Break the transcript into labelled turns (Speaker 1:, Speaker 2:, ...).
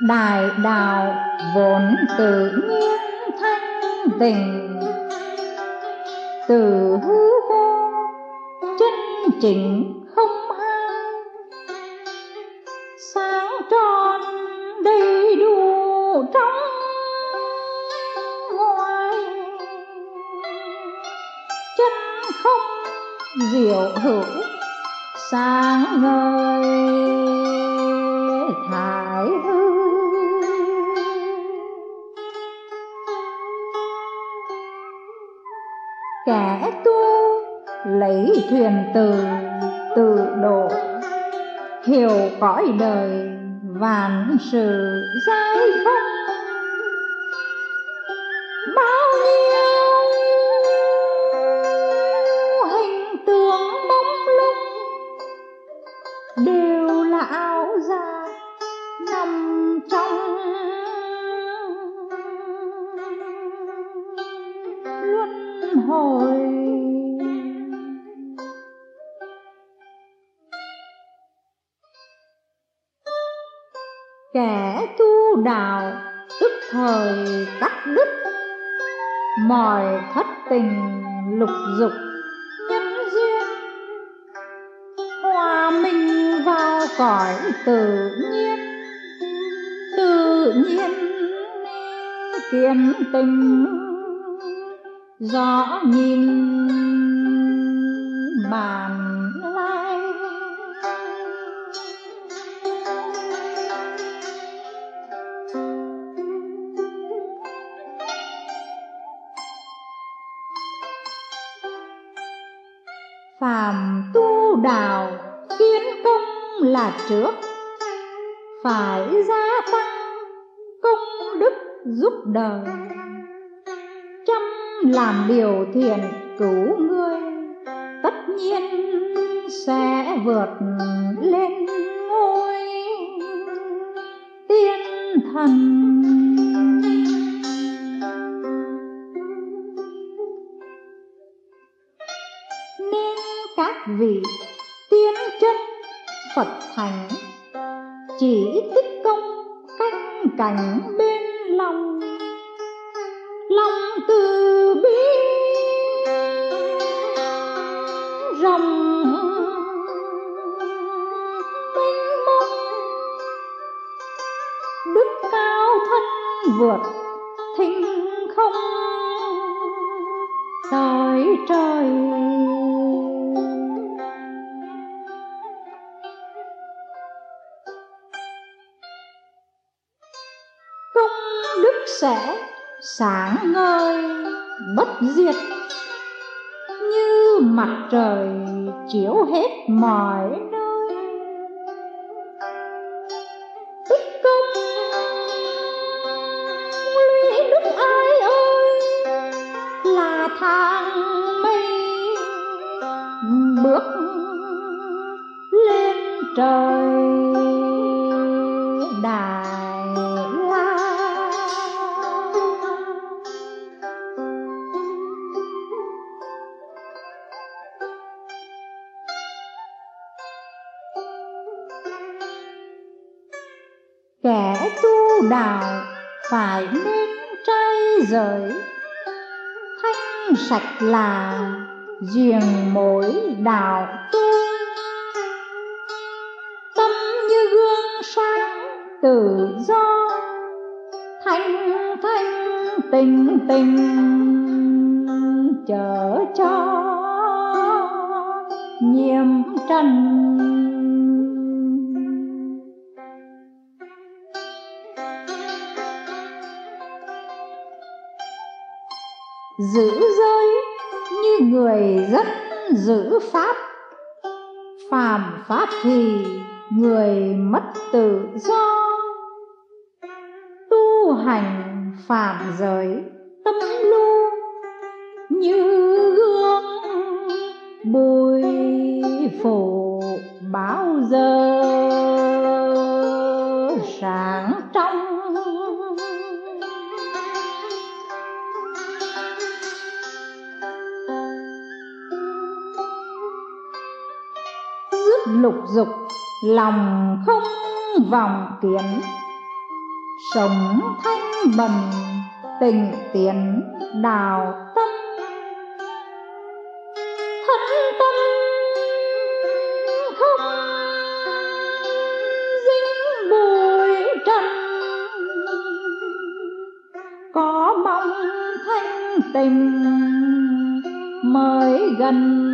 Speaker 1: đại đạo vốn tự nhiên thanh tịnh, từ hư vô chân chính không hai sáng tròn đầy đủ trong ngoài chân không diệu hữu sáng ngời. Kẻ tu, lấy thuyền từ tự độ. Hiểu cõi đời, vạn sự giai không bao nhiêu hình tượng mông lung đều là ảo giác nằm trong hồi kẻ tu đạo tức thời cắt đứt mọi thất tình lục dục. Nhân duyên, hòa mình vào cõi tự nhiên. Tự nhiên kiến tình rõ nhìn bàn lai. Phàm tu đạo kiến công là trước, phải gia tăng công đức giúp đời làm điều thiện cứu người, tất nhiên sẽ vượt lên ngôi tiên thần. Nên các vị tiên chân phật thánh chỉ tích công canh cảnh bên lòng lòng từ rồng mênh mông. Đức cao thân vượt thinh không tới trời. Công đức sẽ sáng ngời bất diệt như mặt trời chiếu hết mọi nơi. Tích công, lũy đức ai ơi là thang mây bước lên trời. Kẻ tu đạo phải nên trai giới thanh sạch là diền mối đạo tu. Tâm như gương sáng tự do, thanh thanh tình tình chở cho nhiễm trần giữ giới như người rất giữ pháp. Phàm pháp thì người mất tự do. Tu hành phạm giới tâm lưu như gương bụi phủ bao giờ sáng trong lục dục, lòng không vòng kiến sống thanh bần tình tiến đào tâm. Thân tâm không dính bụi trần. Có mong thanh tình mới gần.